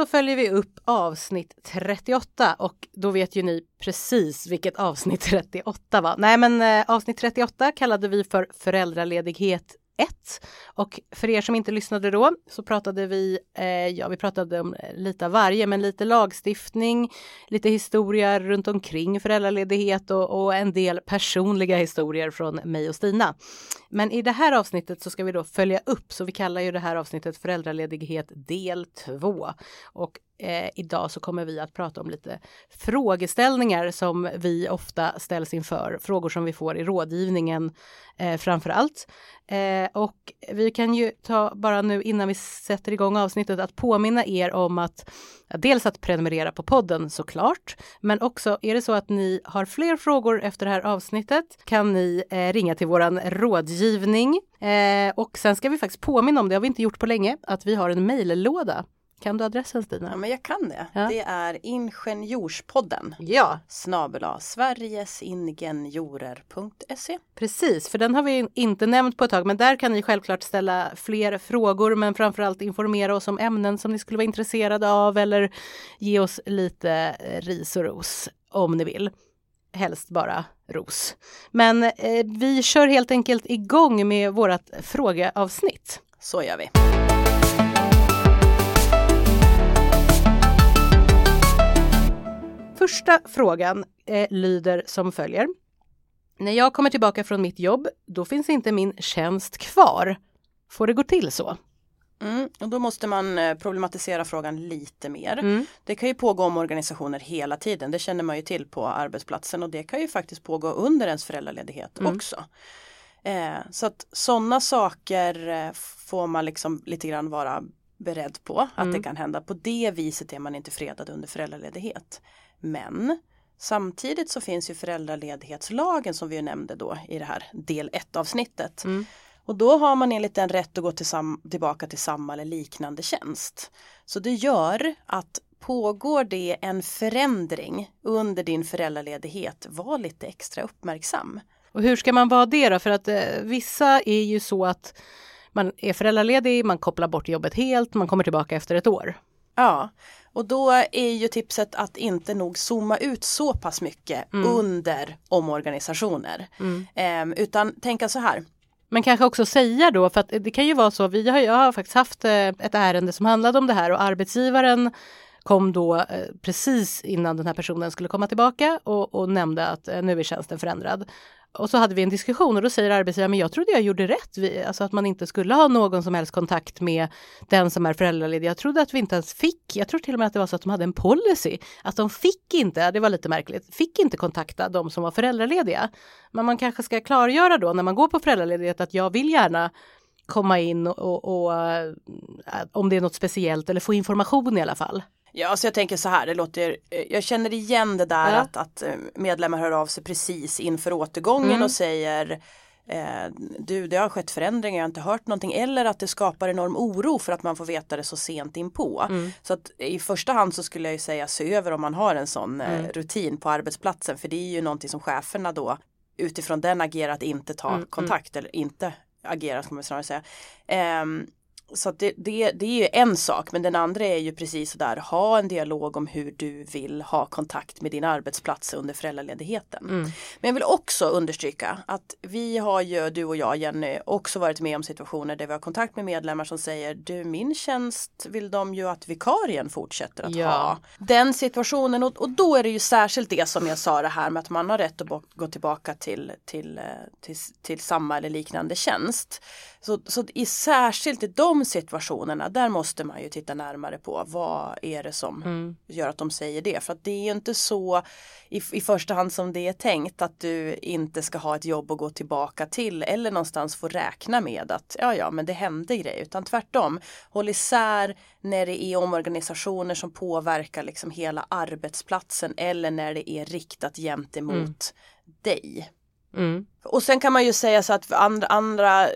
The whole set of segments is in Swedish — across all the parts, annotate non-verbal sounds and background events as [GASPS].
Så följer vi upp avsnitt 38 och då vet ju ni precis vilket avsnitt [LAUGHS] 38 var. Nej men eh, avsnitt 38 kallade vi för föräldraledighet 1. Och för er som inte lyssnade då så pratade vi, eh, ja vi pratade om eh, lite av varje, men lite lagstiftning, lite historia runt omkring föräldraledighet och, och en del personliga historier från mig och Stina. Men i det här avsnittet så ska vi då följa upp, så vi kallar ju det här avsnittet föräldraledighet del 2. Och eh, idag så kommer vi att prata om lite frågeställningar som vi ofta ställs inför, frågor som vi får i rådgivningen eh, framför allt. Eh, och vi kan ju ta bara nu innan vi sätter igång avsnittet att påminna er om att ja, dels att prenumerera på podden såklart, men också är det så att ni har fler frågor efter det här avsnittet kan ni eh, ringa till våran rådgivning. Eh, och sen ska vi faktiskt påminna om, det har vi inte gjort på länge, att vi har en mejllåda kan du adressen Stina? Ja men jag kan det. Ja. Det är Ingenjorspodden. Ja, Snabela sverigesingenjorer.se precis, för den har vi inte nämnt på ett tag, men där kan ni självklart ställa fler frågor, men framförallt informera oss om ämnen som ni skulle vara intresserade av eller ge oss lite eh, ris och ros om ni vill. Helst bara ros. Men eh, vi kör helt enkelt igång med vårt frågeavsnitt. Så gör vi. Första frågan eh, lyder som följer. När jag kommer tillbaka från mitt jobb, då finns inte min tjänst kvar. Får det gå till så? Mm, och då måste man eh, problematisera frågan lite mer. Mm. Det kan ju pågå omorganisationer hela tiden. Det känner man ju till på arbetsplatsen och det kan ju faktiskt pågå under ens föräldraledighet Mm. också. Eh, så att sådana saker eh, får man liksom lite grann vara beredd på att Mm. det kan hända. På det viset är man inte fredad under föräldraledighet. Men samtidigt så finns ju föräldraledighetslagen som vi ju nämnde då i det här del 1 avsnittet. Mm. Och då har man enligt den rätt att gå till tillbaka till samma eller liknande tjänst. Så det gör att pågår det en förändring under din föräldraledighet, var lite extra uppmärksam. Och hur ska man vara det då? För att eh, vissa är ju så att man är föräldraledig, man kopplar bort jobbet helt, man kommer tillbaka efter ett år. Ja, och då är ju tipset att inte nog zooma ut så pass mycket under omorganisationer. Ehm, utan tänka så här, Men kanske också säga då, för att det kan ju vara så, vi har, jag har faktiskt haft eh, ett ärende som handlade om det här och arbetsgivaren kom då eh, precis innan den här personen skulle komma tillbaka och, och nämnde att eh, nu är tjänsten förändrad. Och så hade vi en diskussion och då säger arbetsgivaren, men jag trodde jag gjorde rätt, vi, alltså att man inte skulle ha någon som helst kontakt med den som är föräldraledig. Jag trodde att vi inte ens fick, jag tror till och med att det var så att de hade en policy, att de fick inte, det var lite märkligt, fick inte kontakta de som var föräldralediga. Men man kanske ska klargöra då när man går på föräldraledighet att jag vill gärna komma in och, och, och eh, om det är något speciellt eller få information i alla fall. Ja, så jag tänker så här, det låter, eh, jag känner igen det där Ja. att, att eh, medlemmar hör av sig precis inför återgången Mm. och säger eh, du, det har skett förändringar, jag har inte hört någonting eller att det skapar enorm oro för att man får veta det så sent inpå. Mm. Så att i första hand så skulle jag ju säga se över om man har en sån eh, Mm. rutin på arbetsplatsen för det är ju någonting som cheferna då utifrån den agerar att inte ta Mm, kontakt eller inte agera ska man snarare säga. Ehm, så det, det, det är ju en sak men den andra är ju precis sådär ha en dialog om hur du vill ha kontakt med din arbetsplats under föräldraledigheten. Mm. Men jag vill också understryka att vi har ju, du och jag Jenny, också varit med om situationer där vi har kontakt med medlemmar som säger du min tjänst vill de ju att vikarien fortsätter att Ja. ha. Den situationen och, och då är det ju särskilt det som jag sa det här med att man har rätt att gå tillbaka till, till, eh, till, till samma eller liknande tjänst. Så, så i särskilt i de situationerna där måste man ju titta närmare på vad är det som Mm. gör att de säger det. För att det är ju inte så i, i första hand som det är tänkt att du inte ska ha ett jobb att gå tillbaka till eller någonstans få räkna med att ja ja men det hände grejer utan tvärtom håll isär när det är omorganisationer som påverkar liksom hela arbetsplatsen eller när det är riktat gentemot dig. Mm. Och sen kan man ju säga så att andra, andra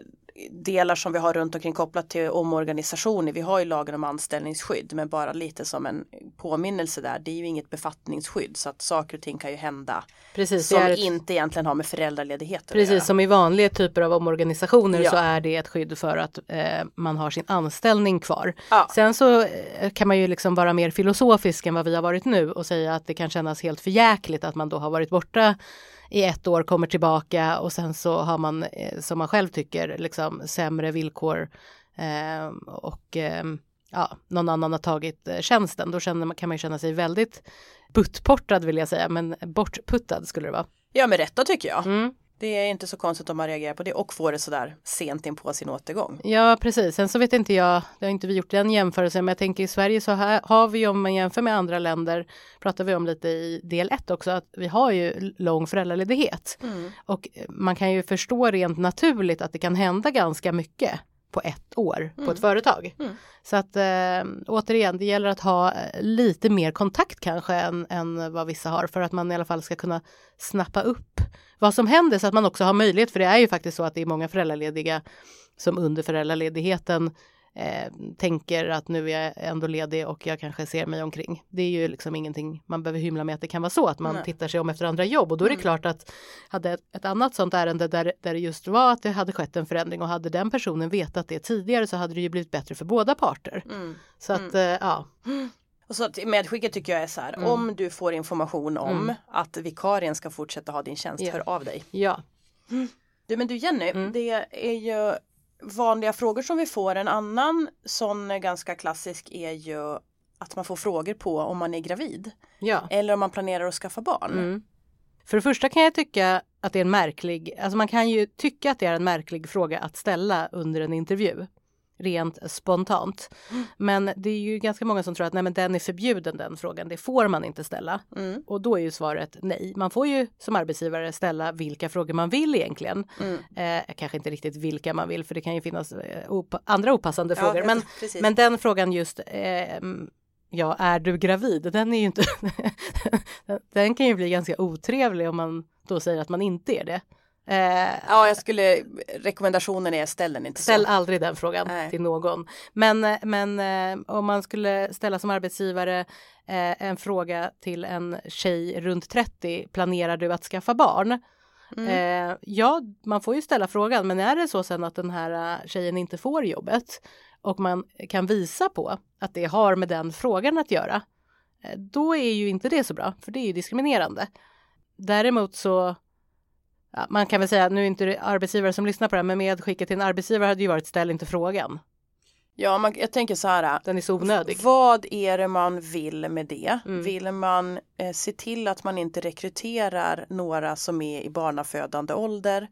delar som vi har runt omkring kopplat till omorganisationer. Vi har ju lagen om anställningsskydd men bara lite som en påminnelse där. Det är ju inget befattningsskydd så att saker och ting kan ju hända Precis, som ett, inte egentligen har med föräldraledighet precis som i vanliga typer av omorganisationer Ja. så är det ett skydd för att eh, man har sin anställning kvar. Ja. Sen så eh, kan man ju liksom vara mer filosofisk än vad vi har varit nu och säga att det kan kännas helt förjäkligt att man då har varit borta i ett år, kommer tillbaka och sen så har man eh, som man själv tycker liksom sämre villkor eh, och eh, ja, någon annan har tagit eh, tjänsten. Då känner man, kan man ju känna sig väldigt buttportad vill jag säga, men bortputtad skulle det vara. Ja med rätta tycker jag. Mm. Det är inte så konstigt om man reagerar på det och får det sådär sent in på sin återgång. Ja, precis. Sen så vet inte jag, det har inte vi gjort den jämförelsen, men jag tänker i Sverige så här, har vi om man jämför med andra länder, pratar vi om lite i del ett också, att vi har ju lång föräldraledighet. Och man kan ju förstå rent naturligt att det kan hända ganska mycket på ett år på ett företag. Mm. Så att eh, återigen, det gäller att ha eh, lite mer kontakt kanske än, än vad vissa har för att man i alla fall ska kunna snappa upp vad som händer så att man också har möjlighet, för det är ju faktiskt så att det är många föräldralediga som under föräldraledigheten eh, tänker att nu är jag ändå ledig och jag kanske ser mig omkring. Det är ju liksom ingenting man behöver hymla med att det kan vara så att man Nej. tittar sig om efter andra jobb och då är det Mm. klart att hade ett, annat sånt ärende där, där det just var att det hade skett en förändring och hade den personen vetat det tidigare så hade det ju blivit bättre för båda parter. Mm. Så att eh, ja, [GASPS] Och så att medskicket tycker jag är så här, Mm. om du får information om Mm. att vikarien ska fortsätta ha din tjänst, Ja. hör av dig. ja, [GASPS] Du men du Jenny, Mm. det är ju vanliga frågor som vi får. En annan sån ganska klassisk är ju att man får frågor på om man är gravid ja. eller om man planerar att skaffa barn. Mm. För det första kan jag tycka att det är en märklig, alltså man kan ju tycka att det är en märklig fråga att ställa under en intervju. Rent spontant. Men det är ju ganska många som tror att nej men den är förbjuden den frågan, det får man inte ställa. Mm. Och då är ju svaret nej. Man får ju som arbetsgivare ställa vilka frågor man vill egentligen. Mm. Eh, kanske inte riktigt vilka man vill för det kan ju finnas eh, opa- andra opassande frågor. Ja, Men, precis. men den frågan just, eh, ja är du gravid? Den är ju inte, [LAUGHS] den kan ju bli ganska otrevlig om man då säger att man inte är det. Eh, Ja, jag skulle, rekommendationen är ställ den inte Ställ så. aldrig den frågan Nej. till någon. Men, eh, men eh, om man skulle ställa som arbetsgivare eh, en fråga till en tjej runt 30, planerar du att skaffa barn? Mm. Eh, ja, man får ju ställa frågan, men är det så sen att den här eh, tjejen inte får jobbet och man kan visa på att det har med den frågan att göra, då är ju inte det så bra, för det är ju diskriminerande. Däremot så man kan väl säga, nu är inte det arbetsgivare som lyssnar på det här, men medskicket till en arbetsgivare hade ju varit ställ inte frågan. Ja, man, jag tänker så här. Den är så onödig. Vad är det man vill med det? Mm. Vill man eh, se till att man inte rekryterar några som är i barnafödande ålder?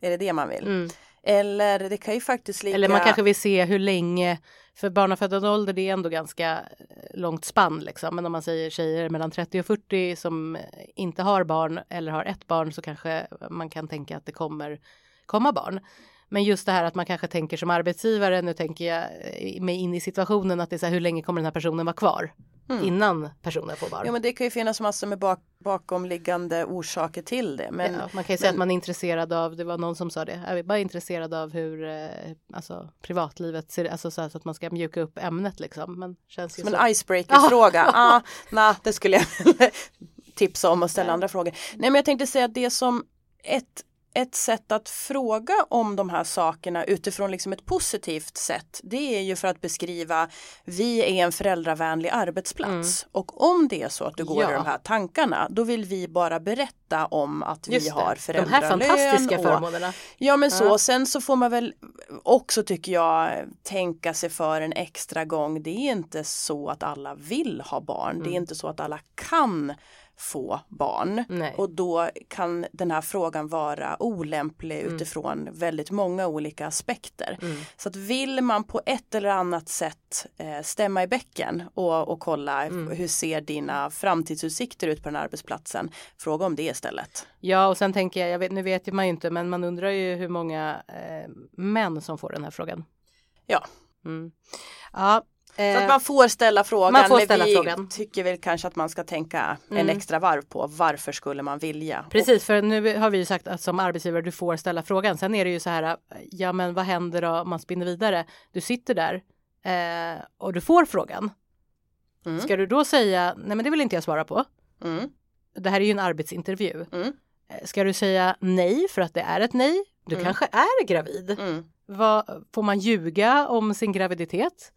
Är det det man vill? Mm. Eller det kan ju faktiskt ligga... Eller man kanske vill se hur länge, för barnafödande ålder det är ändå ganska eh, långt spann liksom. Men om man säger tjejer mellan 30 och 40 som eh, inte har barn eller har ett barn så kanske man kan tänka att det kommer komma barn. Men just det här att man kanske tänker som arbetsgivare, nu tänker jag eh, mig in i situationen att det är så här, hur länge kommer den här personen vara kvar Mm. innan personen får barn? Ja men det kan ju finnas massor med bak bakomliggande orsaker till det. Men ja, man kan ju säga men- att man är intresserad av, det var någon som sa det, är bara intresserad av hur eh, alltså, privatlivet ser alltså så, här, så att man ska mjuka upp ämnet liksom. Men känns ju som så. en icebreaker-fråga. ah, Nej, det skulle jag [LAUGHS] tipsa om och ställa andra frågor. Nej men jag tänkte säga att det som ett ett sätt att fråga om de här sakerna utifrån liksom ett positivt sätt det är ju för att beskriva vi är en föräldravänlig arbetsplats och om det är så att du går Ja. i de här tankarna då vill vi bara berätta om att vi har de föräldralön här fantastiska och förmånerna. Ja men så, Ja. sen så får man väl också tycker jag tänka sig för en extra gång. Det är inte så att alla vill ha barn. Det är inte så att alla kan få barn. Nej. Och då kan den här frågan vara olämplig utifrån väldigt många olika aspekter. Mm. Så att vill man på ett eller annat sätt eh, stämma i bäcken och, och kolla Mm. hur ser dina framtidsutsikter ut på den arbetsplatsen. Fråga om det istället. Ja, och sen tänker jag, jag vet, nu vet man ju inte, men man undrar ju hur många eh, män som får den här frågan. Ja. Mm. Ja, Så att man får ställa frågan. man får men ställa vi frågan. tycker väl kanske att man ska tänka en Mm. extra varv på varför skulle man vilja. Precis, för nu har vi ju sagt att som arbetsgivare du får ställa frågan. Sen är det ju så här, ja men vad händer då om man spinner vidare? Du sitter där eh, och du får frågan. Mm. Ska du då säga, nej men det vill inte jag svara på. Mm. Det här är ju en arbetsintervju. Mm. Eh, Ska du säga nej för att det är ett nej? Du Mm. kanske är gravid. Mm. Vad, får man ljuga om sin graviditet?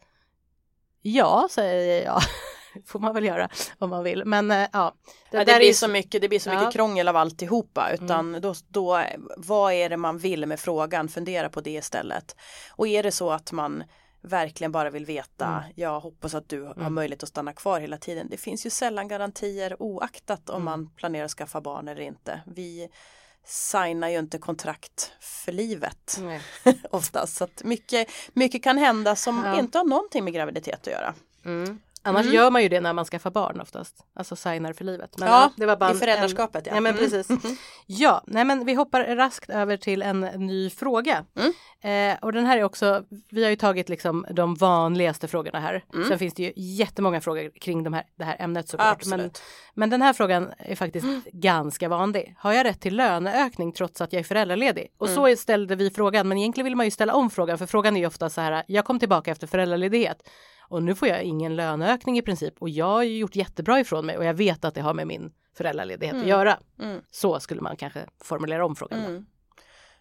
Ja, säger jag. [LAUGHS] får man väl göra om man vill. Men eh, ja. Ja, det, blir är- så mycket, det blir så Ja. Mm. mycket krångel av alltihopa utan då, då vad är det man vill med frågan fundera på det istället och är det så att man verkligen bara vill veta Mm. jag hoppas att du har Mm. möjlighet att stanna kvar hela tiden det finns ju sällan garantier oaktat om Mm. man planerar att skaffa barn eller inte vi signar ju inte kontrakt för livet Nej. [LAUGHS] oftast så mycket, mycket kan hända som Ja. inte har någonting med graviditet att göra Mm. Annars Mm. gör man ju det när man skaffar barn oftast. Alltså signar för livet. Men, ja, det var bara i en- föräldraskapet ja. Ja men Mm. precis. [LAUGHS] Ja, nej men vi hoppar raskt över till en ny fråga. Mm. Eh, och den här är också, vi har ju tagit liksom de vanligaste frågorna här. Mm. Sen finns det ju jättemånga frågor kring de här, det här ämnet såklart. Men, men den här frågan är faktiskt ganska vanlig. Har jag rätt till löneökning trots att jag är föräldraledig? Och så ställde vi frågan, men egentligen vill man ju ställa om frågan för frågan är ju ofta så här, jag kom tillbaka efter föräldraledighet och nu får jag ingen löneökning i princip och jag har ju gjort jättebra ifrån mig och jag vet att det har med min föräldraledighet att göra. Mm. Så skulle man kanske formulera om frågan. Mm.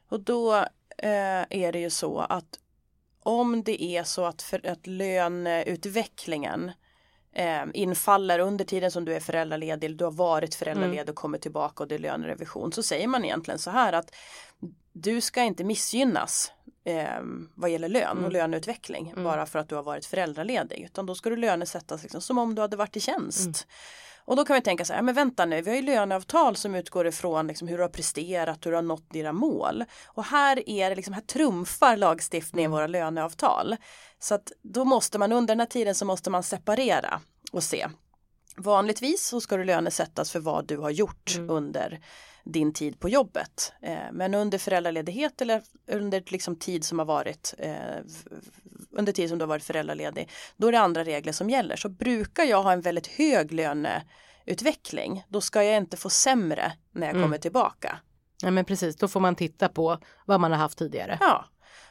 Och då eh, är det ju så att om det är så att, för, att löneutvecklingen eh, infaller under tiden som du är föräldraledig, du har varit föräldraledig och kommer tillbaka och det är lönerevision så säger man egentligen så här att du ska inte missgynnas eh, vad gäller lön och Mm. löneutveckling Mm. bara för att du har varit föräldraledig utan då ska du lönesättas liksom, som om du hade varit i tjänst. Mm. Och då kan vi tänka så här, men vänta nu, vi har ju löneavtal som utgår ifrån liksom hur du har presterat, hur du har nått dina mål. Och här är det liksom, här trumfar lagstiftningen våra löneavtal. Så att då måste man under den här tiden så måste man separera och se. Vanligtvis så ska du lönesättas för vad du har gjort Mm. under din tid på jobbet. Eh, men under föräldraledighet eller under liksom tid som har varit eh, under tid som du har varit föräldraledig, då är det andra regler som gäller. Så brukar jag ha en väldigt hög löneutveckling, då ska jag inte få sämre när jag Mm. kommer tillbaka. Ja men precis, då får man titta på vad man har haft tidigare. Ja.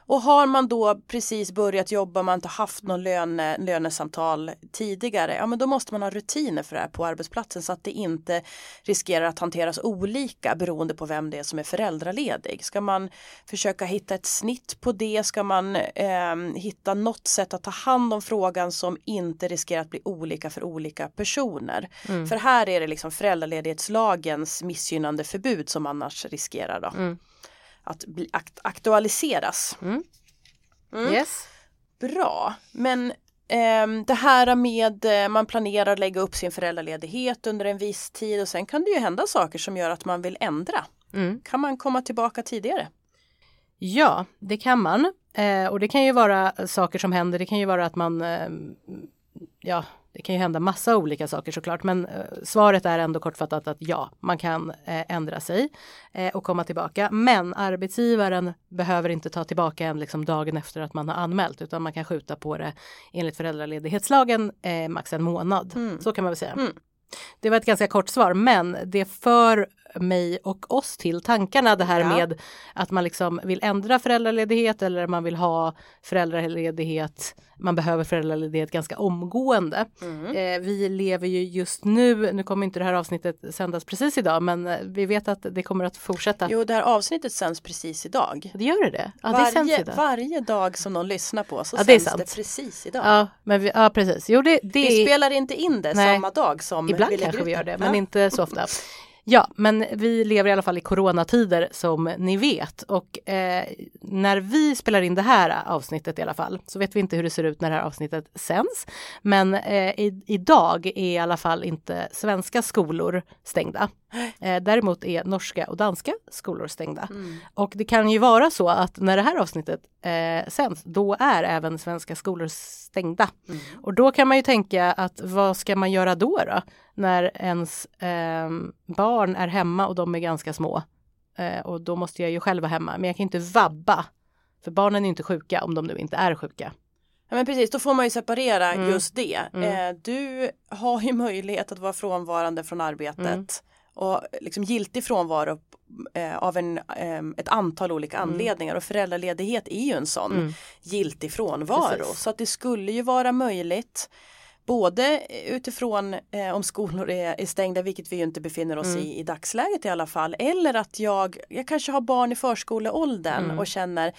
Och har man då precis börjat jobba, man inte haft någon löne, lönesamtal tidigare, ja men då måste man ha rutiner för det här på arbetsplatsen så att det inte riskerar att hanteras olika beroende på vem det är som är föräldraledig. Ska man försöka hitta ett snitt på det? Ska man eh, hitta något sätt att ta hand om frågan som inte riskerar att bli olika för olika personer? Mm. För här är det liksom föräldraledighetslagens missgynnande förbud som annars riskerar då Mm. Att bli akt aktualiseras. Mm. Mm. Yes. Bra, men ehm, det här med eh, man planerar att lägga upp sin föräldraledighet under en viss tid och sen kan det ju hända saker som gör att man vill ändra. Mm. Kan man komma tillbaka tidigare? Ja, det kan man. Eh, och det kan ju vara saker som händer. Det kan ju vara att man, eh, ja, det kan ju hända massa olika saker såklart. Men eh, svaret är ändå kortfattat att ja, man kan eh, ändra sig eh, och komma tillbaka. Men arbetsgivaren behöver inte ta tillbaka en liksom dagen efter att man har anmält, utan man kan skjuta på det enligt föräldraledighetslagen max en månad. Mm. Så kan man väl säga. Mm. Det var ett ganska kort svar, men det för mig och oss till tankarna det här Ja. med att man liksom vill ändra föräldraledighet eller man vill ha föräldraledighet, man behöver föräldraledighet ganska omgående. Mm. Eh, vi lever ju just nu, nu kommer inte det här avsnittet sändas precis idag, men eh, vi vet att det kommer att fortsätta. Jo, det här avsnittet sänds precis idag. Det gör det? Ja, det sänds varje, idag. varje dag som någon lyssnar på så Ja, sänds det precis idag. Ja, men vi, ja, precis. Jo, det, det Vi spelar inte in det Nej. samma dag som Ibland vi kanske vi gör det, men inte så ofta. [LAUGHS] Ja, men vi lever i alla fall i coronatider som ni vet och eh, när vi spelar in det här avsnittet i alla fall så vet vi inte hur det ser ut när det här avsnittet sänds. Men eh, i, idag är i alla fall inte svenska skolor stängda. Eh, däremot är norska och danska skolor stängda. Mm. Och det kan ju vara så att när det här avsnittet eh, sänds, då är även svenska skolor stängda. Mm. Och då kan man ju tänka att vad ska man göra då? då? När ens ehm, barn är hemma och de är ganska små. Eh, och då måste jag ju själv vara hemma, men jag kan inte vabba. För barnen är inte sjuka om de nu inte är sjuka. Ja, men precis, då får man ju separera Mm. just det. Mm. Eh, du har ju möjlighet att vara frånvarande från arbetet Mm. Och liksom giltig frånvaro eh, av en, eh, ett antal olika anledningar och föräldraledighet är ju en sån Mm. giltig frånvaro. Precis. Så att det skulle ju vara möjligt både utifrån eh, om skolor är, är stängda, vilket vi ju inte befinner oss Mm. i i dagsläget i alla fall, eller att jag, jag kanske har barn i förskoleåldern Mm. och känner "Ah,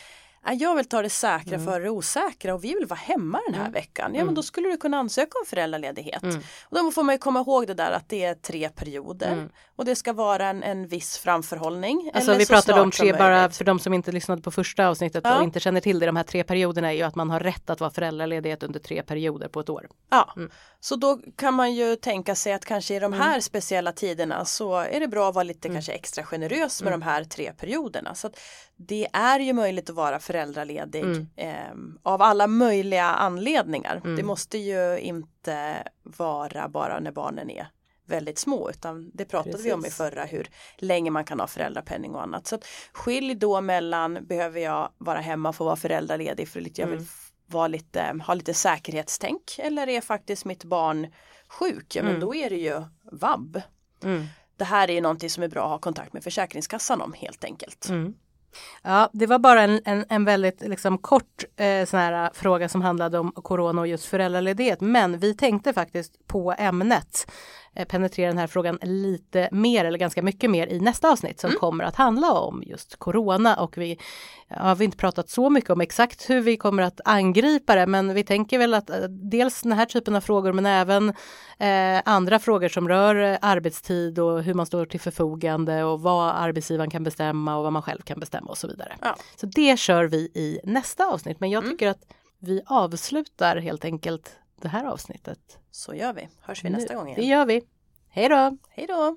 jag vill ta det säkra Mm. före det osäkra och vi vill vara hemma den här Mm. veckan. Ja Mm. men då skulle du kunna ansöka om föräldraledighet. Mm. Och då får man ju komma ihåg det där att det är tre perioder Mm. och det ska vara en, en viss framförhållning. Alltså vi pratade om tre, bara för de som inte lyssnade på första avsnittet Ja. och inte känner till det, de här tre perioderna är ju att man har rätt att vara föräldraledighet under tre perioder på ett år. Ja, Mm. så då kan man ju tänka sig att kanske i de här speciella tiderna så är det bra att vara lite Mm. kanske extra generös med de här tre perioderna. Så det är ju möjligt att vara föräldraledig Mm. ehm, av alla möjliga anledningar. Mm. Det måste ju inte vara bara när barnen är väldigt små utan det pratade vi om i Precis. förra hur länge man kan ha föräldrapenning och annat. Så att skilj då mellan behöver jag vara hemma för att vara föräldraledig för att jag vill Mm. vara lite, ha lite säkerhetstänk eller är faktiskt mitt barn sjuk, ja men Mm. då är det ju vab. Mm. Det här är ju någonting som är bra att ha kontakt med Försäkringskassan om helt enkelt. Mm. Ja, det var bara en, en, en väldigt liksom, kort eh, sån här, eh, fråga som handlade om corona och just föräldraledighet. Men vi tänkte faktiskt på ämnet penetrera den här frågan lite mer eller ganska mycket mer i nästa avsnitt som kommer att handla om just corona och vi har vi inte pratat så mycket om exakt hur vi kommer att angripa det men vi tänker väl att eh, dels den här typen av frågor men även eh, andra frågor som rör eh, arbetstid och hur man står till förfogande och vad arbetsgivaren kan bestämma och vad man själv kan bestämma och så vidare. Ja. Så det kör vi i nästa avsnitt men jag Mm. tycker att vi avslutar helt enkelt det här avsnittet. Så gör vi. Hörs vi nu. nästa gång Det igen. gör vi. Hej då! Hej då!